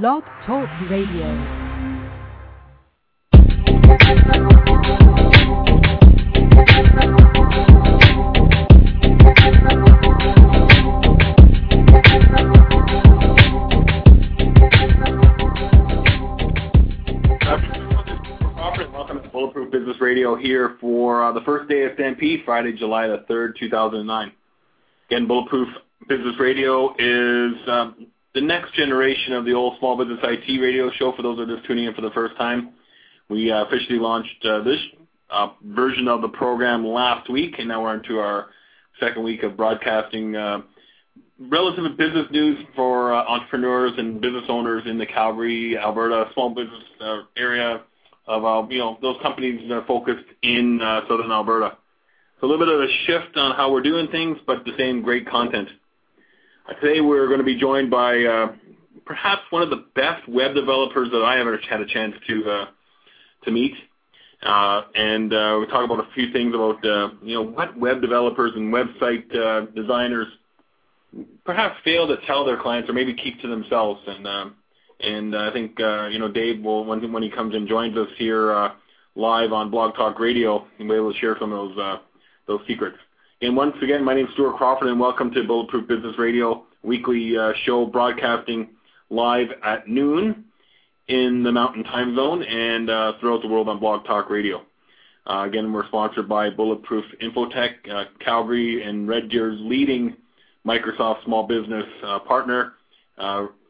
Blog Talk Radio. Welcome to Bulletproof Business Radio here for uh, the first day of Stampede, Friday, July the 3rd, 2009. Again, Bulletproof Business Radio is um, the next generation of the old small business IT radio show for those that are just tuning in for the first time. We uh, officially launched uh, this uh, version of the program last week, and now we're into our second week of broadcasting relative business news for entrepreneurs and business owners in the Calgary, Alberta small business area of you know those companies that are focused in southern Alberta. So a little bit of a shift on how we're doing things, but the same great content. Today we're going to be joined by uh, perhaps one of the best web developers that I ever had a chance to uh, to meet, uh, and we'll talk about a few things about you know what web developers and website designers perhaps fail to tell their clients or maybe keep to themselves. And um, and I think you know Dave will when he comes and joins us here live on Blog Talk Radio, he'll be able to share some of those those secrets. And once again, my name is Stuart Crawford, and welcome to Bulletproof Business Radio, weekly uh, show broadcasting live at noon in the Mountain Time Zone and uh, throughout the world on Blog Talk Radio. Uh, again, we're sponsored by Bulletproof Infotech, Calgary and Red Deer's leading Microsoft small business partner,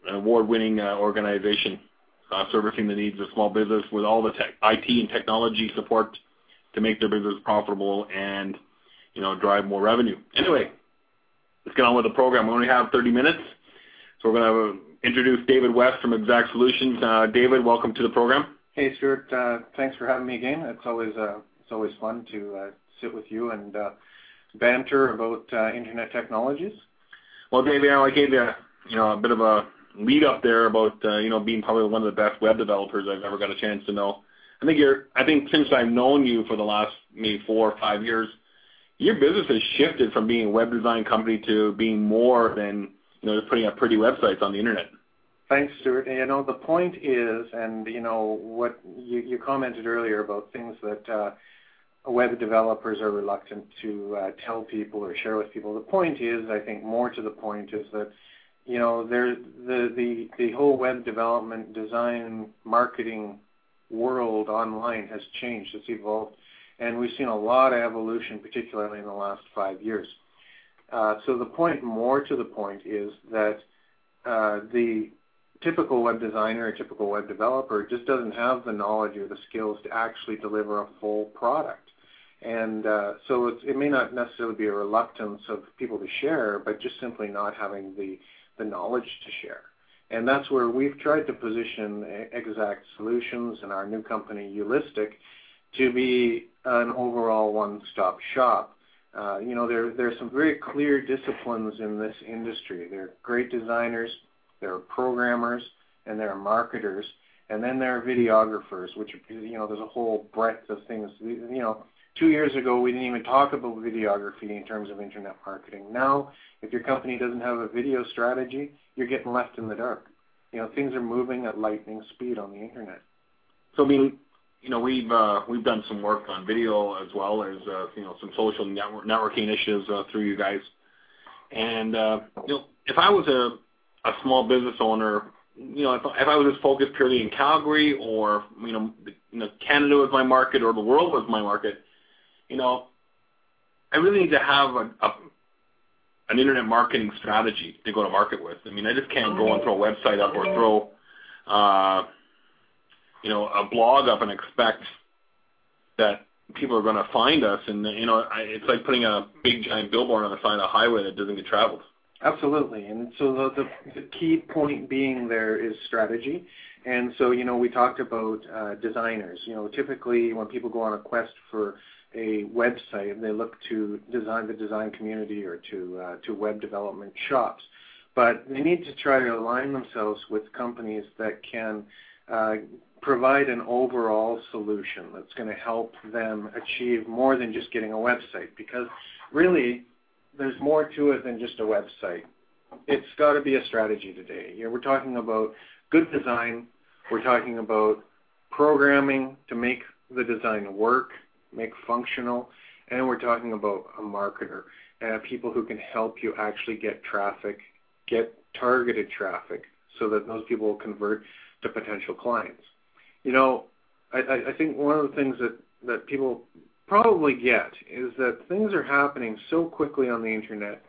award-winning organization servicing the needs of small business with all the IT and technology support to make their business profitable and you know, drive more revenue. Anyway, let's get on with the program. We only have 30 minutes, so we're going to introduce David West from eKzact Solutions. Uh, David, welcome to the program. Hey, Stuart. Uh, thanks for having me again. It's always uh, it's always fun to uh, sit with you and uh, banter about uh, internet technologies. Well, David, I gave you you know a bit of a lead up there about uh, you know being probably one of the best web developers I've ever got a chance to know. I think you're. I think since I've known you for the last maybe four or five years, your business has shifted from being a web design company to being more than you know just putting up pretty websites on the internet. Thanks, Stuart. You know, the point is, and you know what you, commented earlier about things that uh, web developers are reluctant to uh, tell people or share with people. The point is, I think, more to the point is that you know there the the the whole web development, design, marketing world online has changed. It's evolved and we've seen a lot of evolution, particularly in the last five years. So the point, more to the point, is that uh, the typical web designer, a typical web developer, just doesn't have the knowledge or the skills to actually deliver a full product. And uh, so it may not necessarily be a reluctance of people to share, but just simply not having the, the knowledge to share. And that's where we've tried to position eKzact Solutions and our new company, Ulistic, to be an overall one-stop shop. Uh, you know, there there are some very clear disciplines in this industry. There are great designers, there are programmers, and there are marketers, and then there are videographers, which you know, there's a whole breadth of things. You know, two years ago we didn't even talk about videography in terms of internet marketing. Now, if your company doesn't have a video strategy, you're getting left in the dark. You know, things are moving at lightning speed on the internet. So, I mean, you know, we've uh, we've done some work on video as well as uh, you know some social network networking initiatives uh, through you guys. And you know, if I was a a small business owner, you know, if, I was just focused purely in Calgary or you know, Canada was my market or the world was my market, you know, I really need to have an internet marketing strategy to go to market with. I mean, I just can't go and throw a website up or throw you know, a blog up and expect that people are going to find us. And, you know, it's like putting a big giant billboard on the side of a highway that doesn't get traveled. Absolutely. And so the, the, the key point being there is strategy. And so, you know, we talked about uh, designers. You know, typically when people go on a quest for a website, they look to design the design community or to uh, to web development shops. But they need to try to align themselves with companies that can uh, provide an overall solution that's going to help them achieve more than just getting a website because really there's more to it than just a website. it's got to be a strategy today. You know, we're talking about good design. We're talking about programming to make the design work, make functional, and we're talking about a marketer and people who can help you actually get traffic, get targeted traffic, so that those people will convert to potential clients. You know, I, I think one of the things that, that people probably get is that things are happening so quickly on the internet.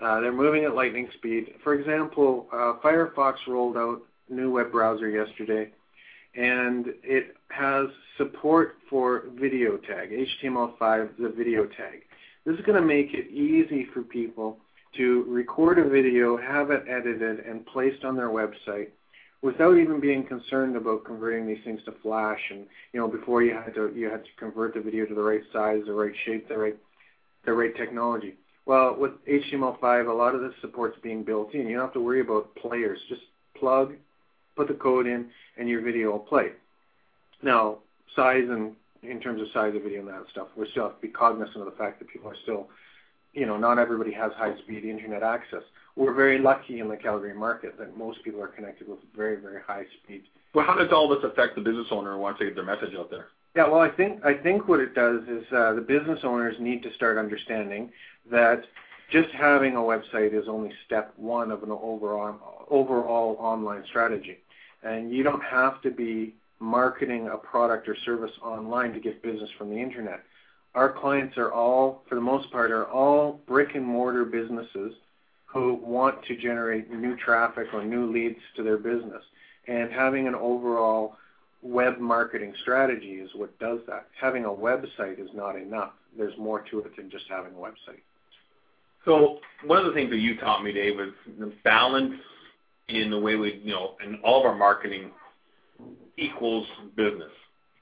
Uh, they're moving at lightning speed. For example, uh, Firefox rolled out new web browser yesterday, and it has support for video tag. HTML5 is a video tag. This is going to make it easy for people to record a video, have it edited, and placed on their website without even being concerned about converting these things to Flash. And you know, before you had to you had to convert the video to the right size, the right shape, the right the right technology. Well, with HTML5, a lot of this support's being built in. You don't have to worry about players. Just plug, put the code in, and your video will play. Now, size and in terms of size of video and that stuff, we still have to be cognizant of the fact that people are still, you know, not everybody has high-speed internet access. We're very lucky in the Calgary market that most people are connected with very, very high speed. Well, how does all this affect the business owner who wants to get their message out there? Yeah, well, I think I think what it does is uh, the business owners need to start understanding that just having a website is only step one of an overall overall online strategy, and you don't have to be marketing a product or service online to get business from the internet. Our clients are all, for the most part, are all brick and mortar businesses who want to generate new traffic or new leads to their business. And having an overall web marketing strategy is what does that. Having a website is not enough. There's more to it than just having a website. So one of the things that you taught me, Dave, is the balance in the way we, you know, in all of our marketing equals business.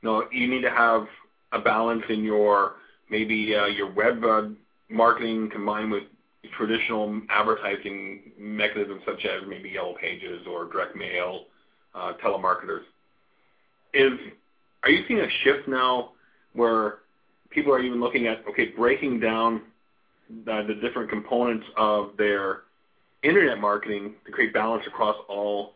You know, you need to have a balance in your maybe uh, your web uh, marketing combined with traditional advertising mechanisms such as maybe Yellow Pages or direct mail, uh, telemarketers. Are you seeing a shift now where people are even looking at okay breaking down the, different components of their internet marketing to create balance across all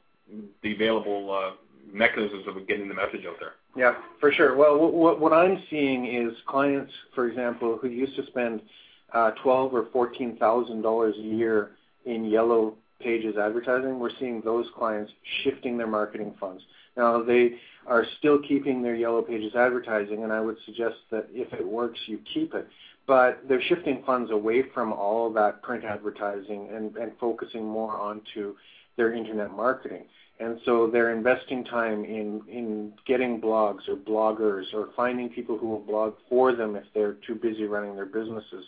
the available uh, mechanisms of getting the message out there? Yeah, for sure. Well, what I'm seeing is clients, for example, who used to spend uh, twelve or fourteen thousand dollars a year in yellow pages advertising, we're seeing those clients shifting their marketing funds. Now they are still keeping their yellow pages advertising, and I would suggest that if it works, you keep it. But they're shifting funds away from all that print advertising and, and focusing more onto their internet marketing. And so they're investing time in, in getting blogs or bloggers or finding people who will blog for them if they're too busy running their businesses.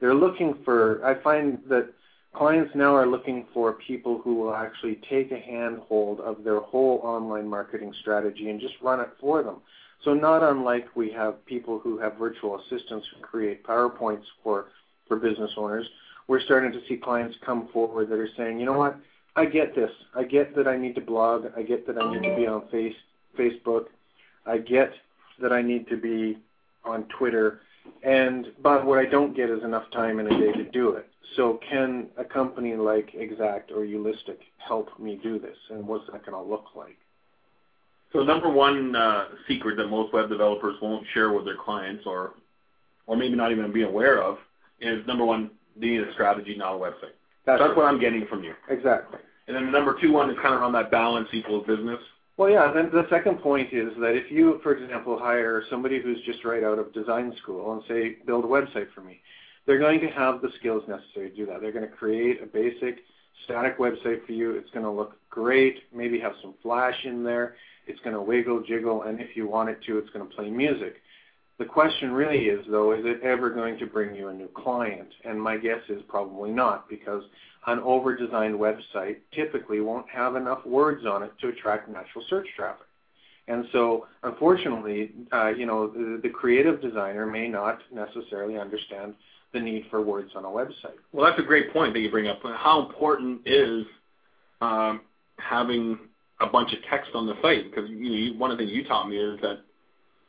They're looking for, I find that clients now are looking for people who will actually take a handhold of their whole online marketing strategy and just run it for them. So not unlike we have people who have virtual assistants who create PowerPoints for, for business owners, we're starting to see clients come forward that are saying, you know what, I get this. I get that I need to blog. I get that I need to be on face, Facebook. I get that I need to be on Twitter. And but what I don't get is enough time in a day to do it. So can a company like eKzact or Ulistic help me do this? And what's that going to look like? So number one uh, secret that most web developers won't share with their clients, or or maybe not even be aware of, is number one, they need a strategy, not a website. That's, That's what I'm getting from you. Exactly. And then the number two one is kind of on that balance equals business. Well, yeah. Then the second point is that if you, for example, hire somebody who's just right out of design school and say, build a website for me, they're going to have the skills necessary to do that. They're going to create a basic static website for you. It's going to look great, maybe have some flash in there. It's going to wiggle, jiggle, and if you want it to, it's going to play music. The question really is, though, is it ever going to bring you a new client? And my guess is probably not, because an over-designed website typically won't have enough words on it to attract natural search traffic. And so, unfortunately, uh, you know, the, the creative designer may not necessarily understand the need for words on a website. Well, that's a great point that you bring up. How important is um, having a bunch of text on the site? Because you know, one of the things you taught me is that,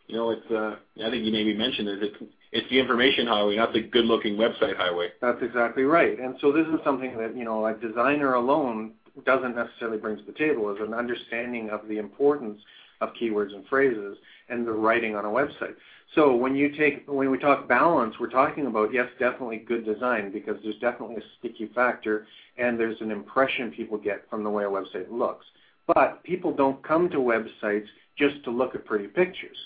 you know, it's. Uh, I think you maybe mentioned it's it's the information highway, not the good-looking website highway. That's exactly right. And so this is something that, you know, a designer alone doesn't necessarily bring to the table is an understanding of the importance of keywords and phrases and the writing on a website. So when you take when we talk balance, we're talking about yes, definitely good design because there's definitely a sticky factor and there's an impression people get from the way a website looks. But people don't come to websites just to look at pretty pictures.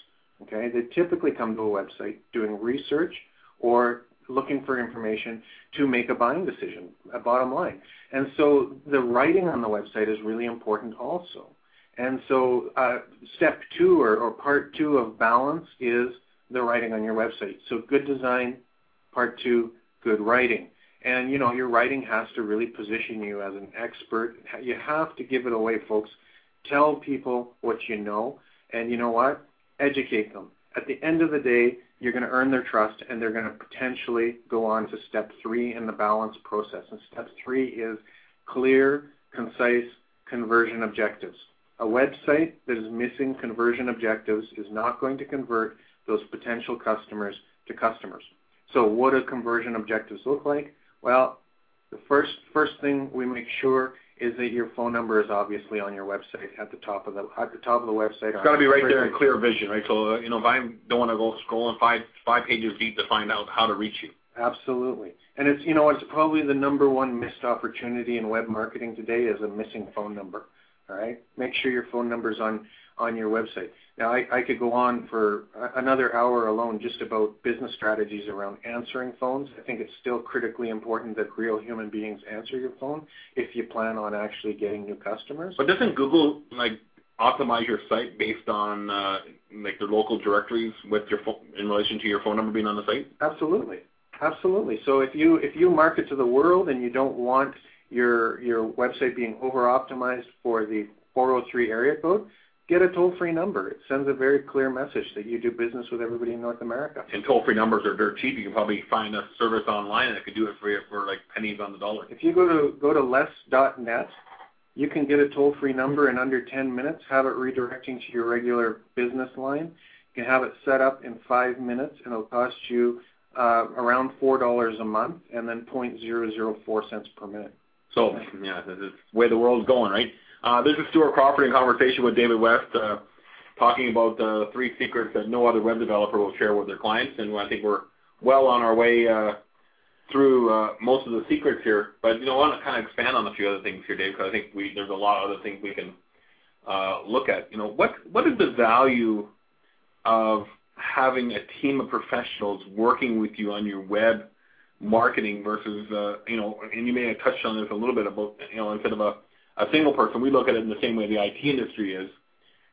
Okay, they typically come to a website doing research or looking for information to make a buying decision, a bottom line. And so the writing on the website is really important also. And so uh, step two or, or part two of balance is the writing on your website. So good design, part two, good writing. And you know, your writing has to really position you as an expert. You have to give it away, folks. Tell people what you know, and you know what? Educate them. At the end of the day, you're going to earn their trust, and they're going to potentially go on to step three in the balance process. And step three is clear, concise conversion objectives. A website that is missing conversion objectives is not going to convert those potential customers to customers. So what do conversion objectives look like? Well, the first first thing we make sure is that your phone number is obviously on your website at the top of the at the top of the website. It's got to be right there in clear vision, right? So uh, you know, if I don't want to go scrolling five five pages deep to find out how to reach you. Absolutely, and it's you know it's probably the number one missed opportunity in web marketing today is a missing phone number. All right, make sure your phone number is on on your website. Now, I, could go on for another hour alone just about business strategies around answering phones. I think it's still critically important that real human beings answer your phone if you plan on actually getting new customers. But doesn't Google like optimize your site based on uh, like the local directories with your phone in relation to your phone number being on the site? Absolutely, absolutely. So if you if you market to the world and you don't want your your website being over optimized for the 403 area code, get a toll-free number. It sends a very clear message that you do business with everybody in North America. And toll-free numbers are dirt cheap. You can probably find a service online that could do it for you for like pennies on the dollar. If you go to go to less.net, you can get a toll-free number in under 10 minutes, have it redirecting to your regular business line. You can have it set up in five minutes, and it'll cost you uh, around $4 a month and then 0.004 cents per minute. So, yeah, this is the way the world's going, right? Uh, this is Stuart Crawford in conversation with David West, uh, talking about the three secrets that no other web developer will share with their clients. And I think we're well on our way uh, through uh, most of the secrets here. But you know, I want to kind of expand on a few other things here, Dave, because I think there's a lot of other things we can uh, look at. You know, what what is the value of having a team of professionals working with you on your web marketing versus, you know, and you may have touched on this a little bit about, you know, instead of a single person, we look at it in the same way the IT industry is.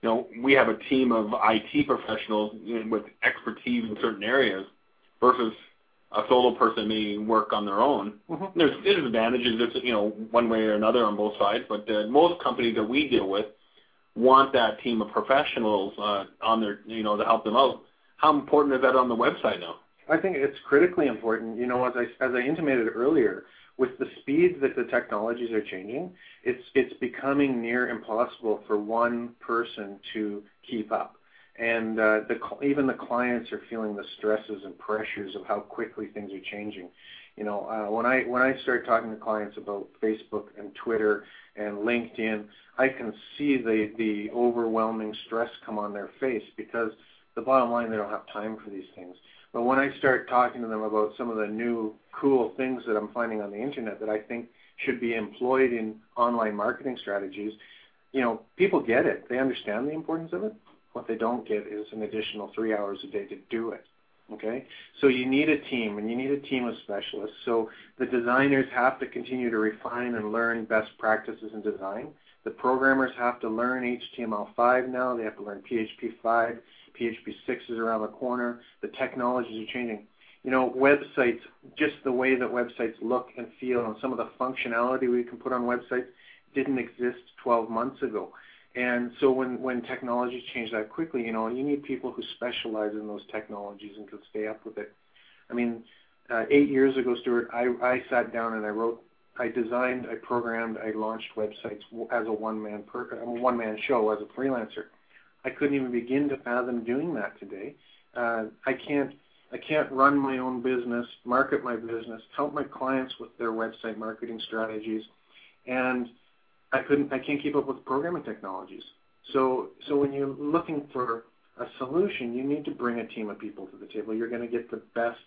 You know, we have a team of IT professionals with expertise in certain areas versus a solo person may work on their own. Mm-hmm. There's, there's advantages, there's, you know, one way or another on both sides, but uh, most companies that we deal with want that team of professionals uh, on their, you know, to help them out. How important is that on the website now? I think it's critically important. You know, as I as I intimated earlier, with the speed that the technologies are changing, it's it's becoming near impossible for one person to keep up. And uh, the, even the clients are feeling the stresses and pressures of how quickly things are changing. You know, uh, when I when I start talking to clients about Facebook and Twitter and LinkedIn, I can see the the overwhelming stress come on their face because the bottom line they don't have time for these things. But when I start talking to them about some of the new cool things that I'm finding on the internet that I think should be employed in online marketing strategies, you know, people get it. They understand the importance of it. What they don't get is an additional three hours a day to do it. Okay? So you need a team, and you need a team of specialists. So the designers have to continue to refine and learn best practices in design. The programmers have to learn HTML5 now. They have to learn PHP5. PHP-6 is around the corner. The technologies are changing. You know, websites, just the way that websites look and feel and some of the functionality we can put on websites didn't exist 12 months ago. And so when, when technologies change that quickly, you know, you need people who specialize in those technologies and can stay up with it. I mean, uh, eight years ago, Stuart, I, I sat down and I wrote, I designed, I programmed, I launched websites as a one-man per, a one-man show as a freelancer. I couldn't even begin to fathom doing that today. Uh, I can't, I can't run my own business, market my business, help my clients with their website marketing strategies, and I couldn't, I can't keep up with programming technologies. So, so when you're looking for a solution, you need to bring a team of people to the table. You're going to get the best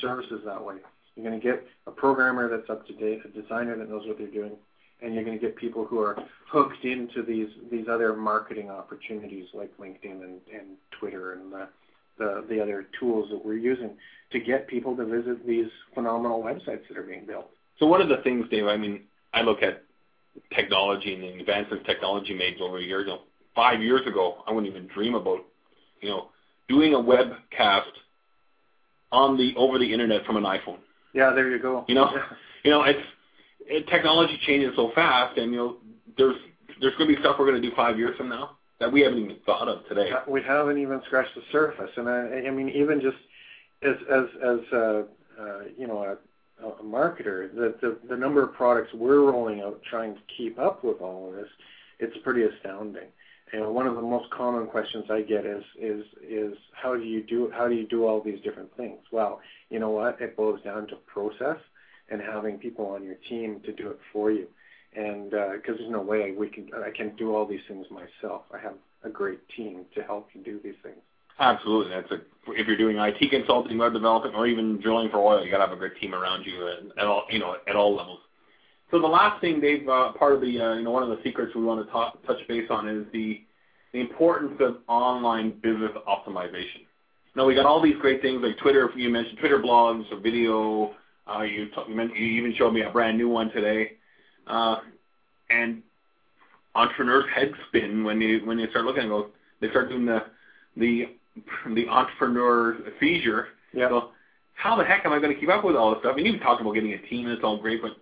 services that way. You're going to get a programmer that's up to date, a designer that knows what they're doing, and you're going to get people who are hooked into these these other marketing opportunities like LinkedIn and, and Twitter and the, the the other tools that we're using to get people to visit these phenomenal websites that are being built. So one of the things, Dave, I mean, I look at technology and the advancements technology made over the years ago. Five years ago, I wouldn't even dream about, you know, doing a webcast on the over the internet from an iPhone. Yeah, there you go. You know, yeah. you know, it's it, technology changes so fast, and you know, there's there's going to be stuff we're going to do five years from now that we haven't even thought of today. We haven't even scratched the surface, and I, mean, even just as as uh, uh, you know, a, marketer, the, the the number of products we're rolling out, trying to keep up with all of this, it's pretty astounding. And one of the most common questions I get is is is how do you do how do you do all these different things? Well, you know what? It boils down to process and having people on your team to do it for you. And because uh, there's no way we can I can do all these things myself. I have a great team to help you do these things. Absolutely, that's a, if you're doing IT consulting, web development, or even drilling for oil, you got to have a great team around you at, at all you know at all levels. So the last thing, Dave, uh, part of the uh, you know one of the secrets we want to talk, touch base on is the the importance of online business optimization. Now we got all these great things like Twitter. You mentioned Twitter blogs, or video. Uh, you, talk, you, you even showed me a brand new one today. Uh, and entrepreneurs head spin when you when you start looking go, they start doing the the the entrepreneur seizure. Yeah. So how the heck am I going to keep up with all this stuff? And you talked about getting a team, and it's all great, but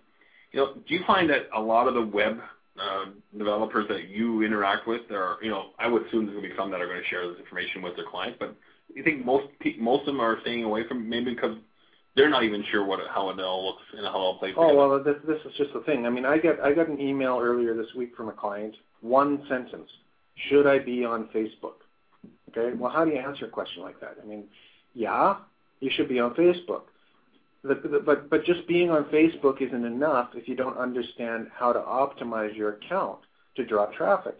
you know, do you find that a lot of the web uh, developers that you interact with are, you know, I would assume there's going to be some that are going to share this information with their clients, but you think most most of them are staying away from maybe because they're not even sure what how it all looks and how it all plays. Oh together. well, this this is just the thing. I mean, I get I got an email earlier this week from a client. One sentence: Should I be on Facebook? Okay. Well, how do you answer a question like that? I mean, yeah, you should be on Facebook. The, the, but but just being on Facebook isn't enough if you don't understand how to optimize your account to draw traffic.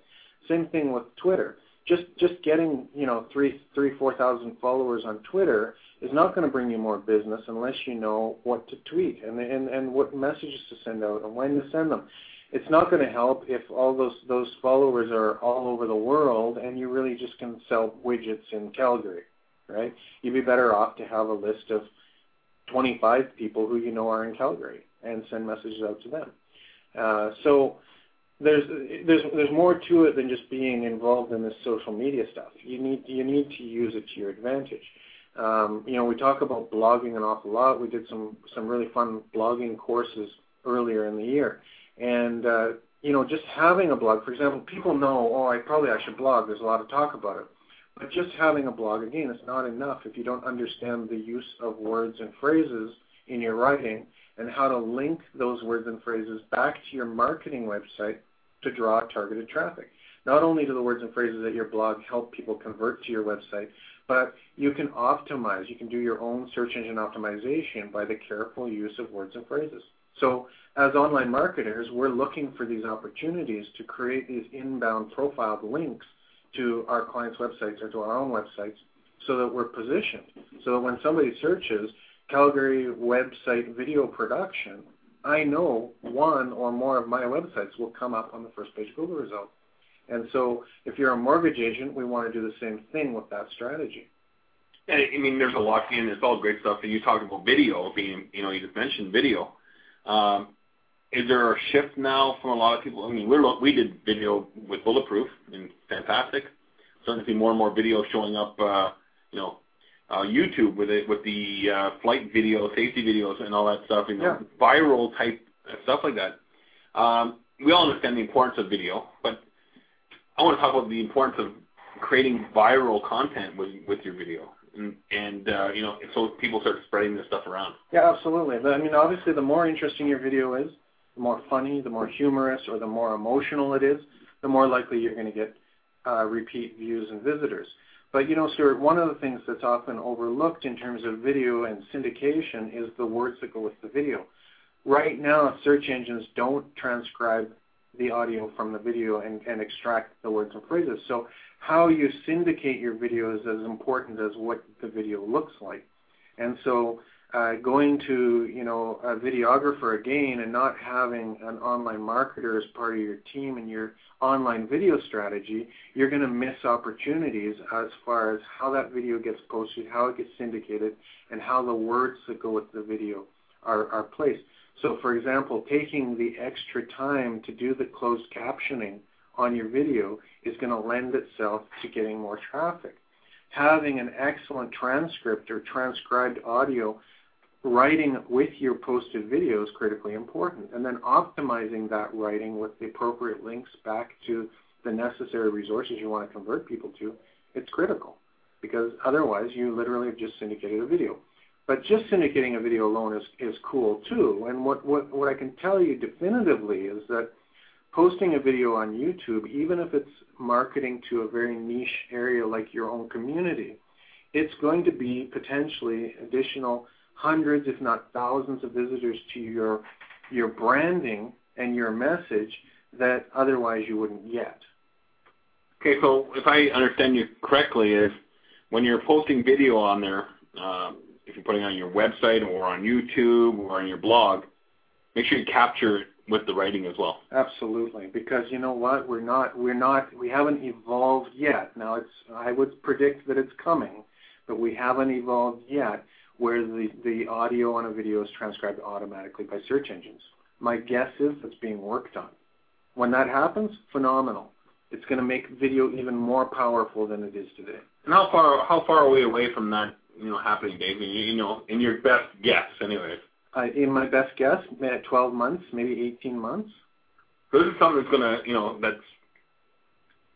Same thing with Twitter. Just just getting you know three three four thousand followers on Twitter is not going to bring you more business unless you know what to tweet and and and what messages to send out and when to send them. It's not going to help if all those those followers are all over the world and you really just can sell widgets in Calgary, right? You'd be better off to have a list of 25 people who you know are in Calgary and send messages out to them. Uh, so there's there's there's more to it than just being involved in this social media stuff. You need you need to use it to your advantage. Um, you know, we talk about blogging an awful lot. We did some some really fun blogging courses earlier in the year, and uh, you know, just having a blog. For example, people know, oh, I probably I should blog. There's a lot of talk about it, but just having a blog again is not enough if you don't understand the use of words and phrases in your writing and how to link those words and phrases back to your marketing website to draw targeted traffic. Not only do the words and phrases that your blog help people convert to your website, but you can optimize. You can do your own search engine optimization by the careful use of words and phrases. So as online marketers, we're looking for these opportunities to create these inbound profiled links to our clients' websites or to our own websites so that we're positioned. So that when somebody searches Calgary website video production, I know one or more of my websites will come up on the first page Google result. And so if you're a mortgage agent, we want to do the same thing with that strategy. I mean, there's a lot, and it's all great stuff. You talked about video being, you know, you just mentioned video. Um, is there a shift now from a lot of people? I mean, we're did video with Bulletproof and fantastic. Starting to see more and more videos showing up, uh, you know, uh, YouTube with it with the uh, flight video, safety videos, and all that stuff. You know, Yeah. viral type stuff like that. Um, we all understand the importance of video, I want to talk about the importance of creating viral content with with your video, and, and uh, you know, so people start spreading this stuff around. Yeah, absolutely. I mean, obviously, the more interesting your video is, the more funny, the more humorous, or the more emotional it is, the more likely you're going to get uh, repeat views and visitors. But you know, Stuart, one of the things that's often overlooked in terms of video and syndication is the words that go with the video. Right now, search engines don't transcribe the audio from the video and, and extract the words and phrases. So how you syndicate your video is as important as what the video looks like. And so uh, going to you know a videographer again and not having an online marketer as part of your team and your online video strategy, you're going to miss opportunities as far as how that video gets posted, how it gets syndicated, and how the words that go with the video are, are placed. So, for example, taking the extra time to do the closed captioning on your video is going to lend itself to getting more traffic. Having an excellent transcript or transcribed audio writing with your posted video is critically important. And then optimizing that writing with the appropriate links back to the necessary resources you want to convert people to, it's critical. Because otherwise, you literally have just syndicated a video. But just syndicating a video alone is, is cool too. And what, what, what I can tell you definitively is that posting a video on YouTube, even if it's marketing to a very niche area like your own community, it's going to be potentially additional hundreds, if not thousands, of visitors to your your branding and your message that otherwise you wouldn't get. Okay, so if I understand you correctly, is when you're posting video on there, um, if you're putting it on your website or on YouTube or on your blog, make sure you capture it with the writing as well. Absolutely, because you know what, we're not, we're not, we haven't evolved yet. Now, it's, I would predict that it's coming, but we haven't evolved yet where the, the audio on a video is transcribed automatically by search engines. My guess is it's being worked on. When that happens, phenomenal. It's going to make video even more powerful than it is today. And how far how far are we away from that you know happening, Dave? You know, in your best guess, anyways. Uh, in my best guess, 12 months, maybe 18 months. So this is something that's going to you know that's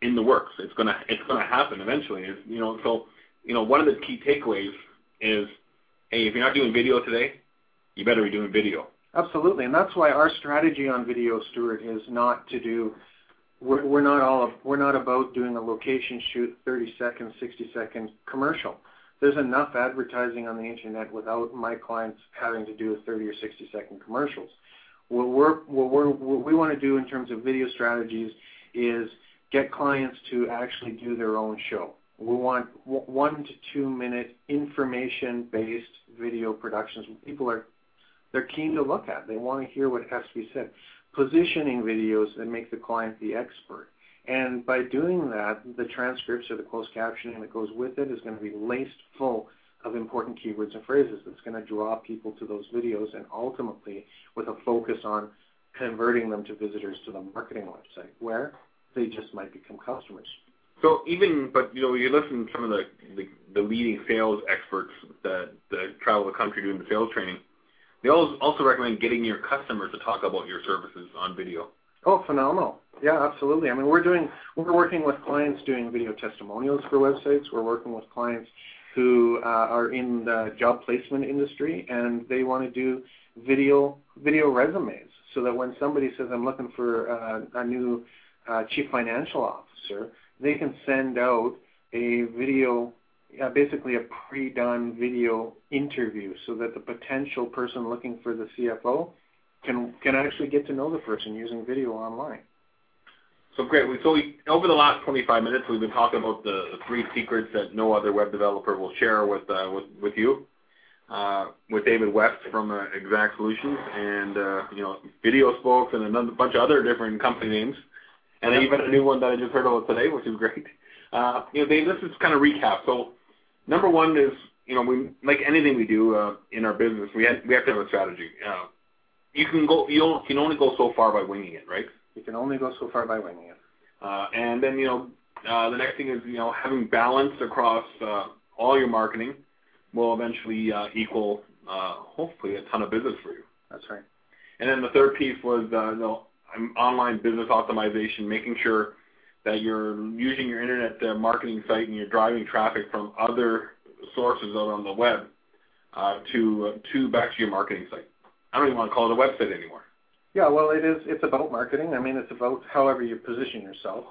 in the works. It's gonna it's gonna happen eventually. It's, you know, so you know one of the key takeaways is hey, if you're not doing video today, you better be doing video. Absolutely, and that's why our strategy on video, Stuart, is not to do. We're, we're not all. We're not about doing a location shoot, 30 second, 60 second commercial. There's enough advertising on the internet without my clients having to do a 30 or 60 second commercials. What we're what we want to do in terms of video strategies is get clients to actually do their own show. We want one to two minute information based video productions. People are they're keen to look at. They want to hear what has to be said. Positioning videos that make the client the expert. And by doing that, the transcripts or the closed captioning that goes with it is going to be laced full of important keywords and phrases that's going to draw people to those videos and ultimately with a focus on converting them to visitors to the marketing website where they just might become customers. So even, but you know, you listen to some of the, the, the leading sales experts that, that travel the country doing the sales training. They also recommend getting your customers to talk about your services on video. Oh, phenomenal! Yeah, absolutely. I mean, we're doing, we're working with clients doing video testimonials for websites. We're working with clients who uh, are in the job placement industry and they want to do video video resumes, so that when somebody says, "I'm looking for uh, a new uh, chief financial officer," they can send out a video, uh, basically a pre-done video interview so that the potential person looking for the CFO can can actually get to know the person using video online. So great. So we, over the last 25 minutes, we've been talking about the, three secrets that no other web developer will share with uh, with with you, uh, with David West from uh, eKzact Solutions, and uh, you know Video Spokes and another bunch of other different company names and yep. even a new one that I just heard about today, which is great. Uh, you know, Dave, this is kind of recap. So, number one is, you know, we like anything we do uh, in our business, we have we have to have a strategy. Uh, you can go, you can only go so far by winging it, right? You can only go so far by winging it. Uh, and then, you know, uh, the next thing is, you know, having balance across uh, all your marketing will eventually uh, equal, uh, hopefully, a ton of business for you. That's right. And then the third piece was, uh, you know, online business optimization, making sure that you're using your internet uh, marketing site and you're driving traffic from other sources out on the web uh, to uh, to back to your marketing site. I don't even want to call it a website anymore. Yeah, well, it is. It's about marketing. I mean, it's about however you position yourself.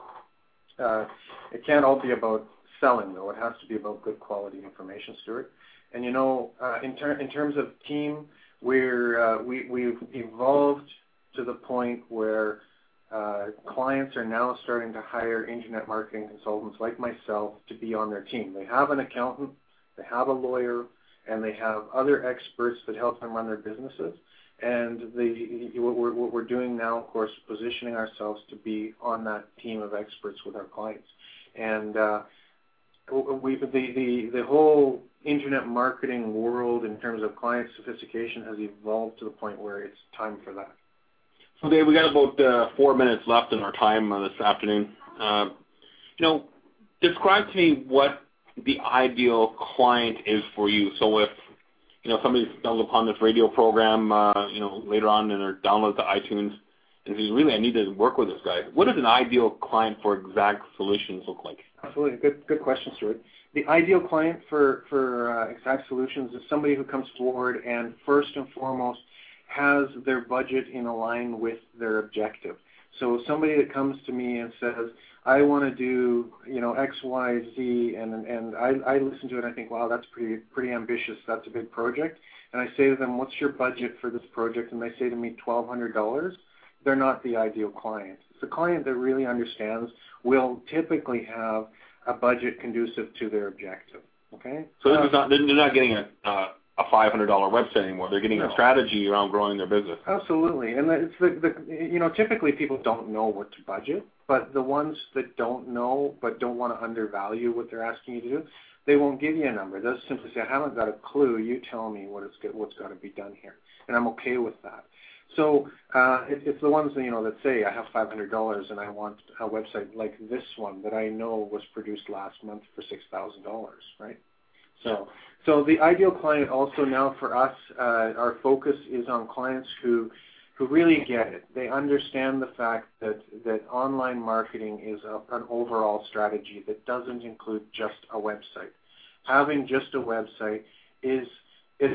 Uh, it can't all be about selling, though. It has to be about good quality information, Stuart. And you know, uh, in, ter- in terms of team, we're uh, we we've evolved to the point where uh, clients are now starting to hire internet marketing consultants like myself to be on their team. They have an accountant, they have a lawyer, and they have other experts that help them run their businesses. And what, we're, doing now, of course, positioning ourselves to be on that team of experts with our clients. And uh, the, whole internet marketing world in terms of client sophistication has evolved to the point where it's time for that. So Dave, we got about uh, four minutes left in our time uh, this afternoon. Describe to me what the ideal client is for you. If you know somebody stumbles upon this radio program, uh, you know, later on and or downloads to iTunes and says, "Really, I need to work with this guy." What does an ideal client for eKzact Solutions look like? Absolutely, good good question, Stuart. The ideal client for for uh, eKzact Solutions is somebody who comes forward and first and foremost has their budget in line with their objective. So somebody that comes to me and says, I want to do, you know, X, Y, Z, and and I, I listen to it and I think, wow, that's pretty pretty ambitious. That's a big project. And I say to them, what's your budget for this project? And they say to me, twelve hundred dollars. They're not the ideal client. It's a client that really understands will typically have a budget conducive to their objective. Okay. So this is not they're not getting a uh, a $500 website anymore. They're getting no. a strategy around growing their business. Absolutely, and it's the, the you know typically people don't know what to budget, but the ones that don't know but don't want to undervalue what they're asking you to do, they won't give you a number. They'll simply say, "I haven't got a clue. You tell me what it's what's got to be done here," and I'm okay with that. So uh, it, it's the ones you know that say, "I have $500 and I want a website like this one that I know was produced last month for $6,000," right? So the ideal client also now for us, uh, our focus is on clients who who really get it. They understand the fact that that online marketing is an overall strategy that doesn't include just a website. Having just a website is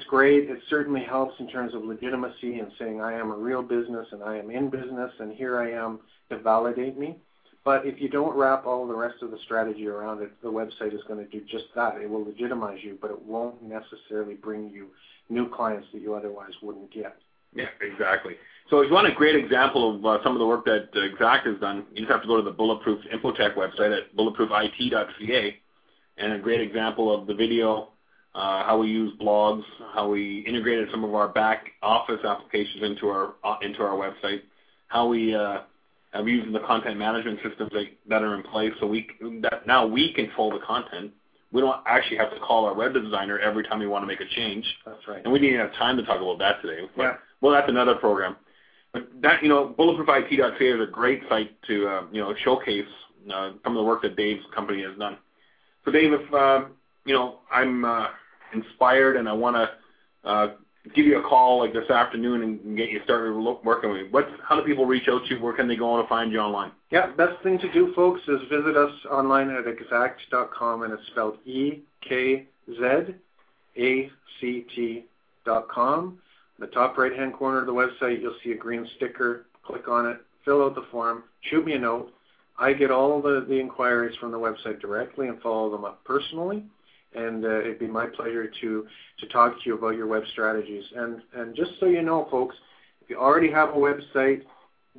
great. It certainly helps in terms of legitimacy and saying I am a real business and I am in business and here I am to validate me. But if you don't wrap all the rest of the strategy around it, the website is going to do just that. It will legitimize you, but it won't necessarily bring you new clients that you otherwise wouldn't get. Yeah, exactly. So if you want a great example of uh, some of the work that uh, eKzact has done, you just have to go to the Bulletproof Infotech website at bulletproofit.ca, and a great example of the video, uh, how we use blogs, how we integrated some of our back office applications into our uh, into our website, how we of using the content management systems that, that are in place so we that now we control the content. We don't actually have to call our web designer every time we want to make a change. That's right. And we didn't have time to talk about that today. But, yeah. Well, that's another program. But that you know, bulletproofit.ca is a great site to uh, you know showcase uh, some of the work that Dave's company has done. So Dave, if uh, you know I'm uh, inspired and I want to uh, give you a call like this afternoon and get you started working with you. What, how do people reach out to you? Where can they go to find you online? Yeah, best thing to do, folks, is visit us online at ekzact.com, and it's spelled E K Z A C T dot com. In the top right hand corner of the website, you'll see a green sticker. Click on it, fill out the form, shoot me a note. I get all the, the inquiries from the website directly and follow them up personally and uh, it'd be my pleasure to talk to you about your web strategies. And and just so you know, folks, if you already have a website,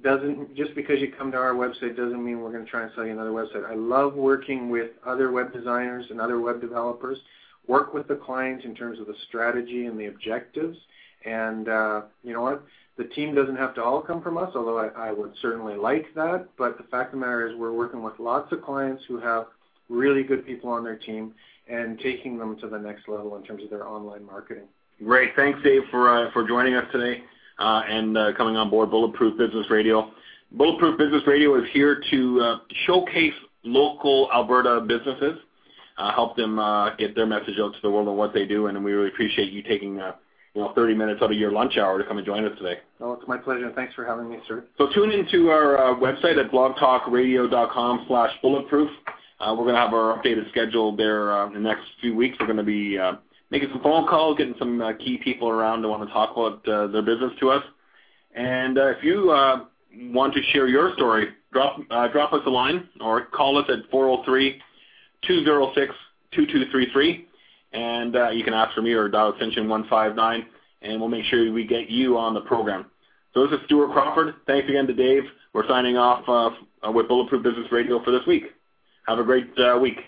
doesn't just because you come to our website doesn't mean we're going to try and sell you another website. I love working with other web designers and other web developers. Work with the client in terms of the strategy and the objectives. And uh, you know what? The team doesn't have to all come from us, although I would certainly like that. But the fact of the matter is, we're working with lots of clients who have really good people on their team and taking them to the next level in terms of their online marketing. Great. Thanks, Dave, for uh, for joining us today uh, and uh, coming on board Bulletproof Business Radio. Bulletproof Business Radio is here to uh, showcase local Alberta businesses, uh, help them uh, get their message out to the world on what they do, and we really appreciate you taking you know 30 minutes out of your lunch hour to come and join us today. Oh, it's my pleasure. Thanks for having me, sir. So tune into our website at blogtalkradio.com/bulletproof. Uh, we're going to have our updated schedule there uh, in the next few weeks. We're going to be uh, making some phone calls, getting some key people around to want to talk about their business to us. And uh, if you uh, want to share your story, drop uh, drop us a line or call us at 403 206-2233, and uh, you can ask for me or dial extension 159, and we'll make sure we get you on the program. So this is Stuart Crawford. Thanks again to Dave. We're signing off uh, with Bulletproof Business Radio for this week. Have a great uh, week.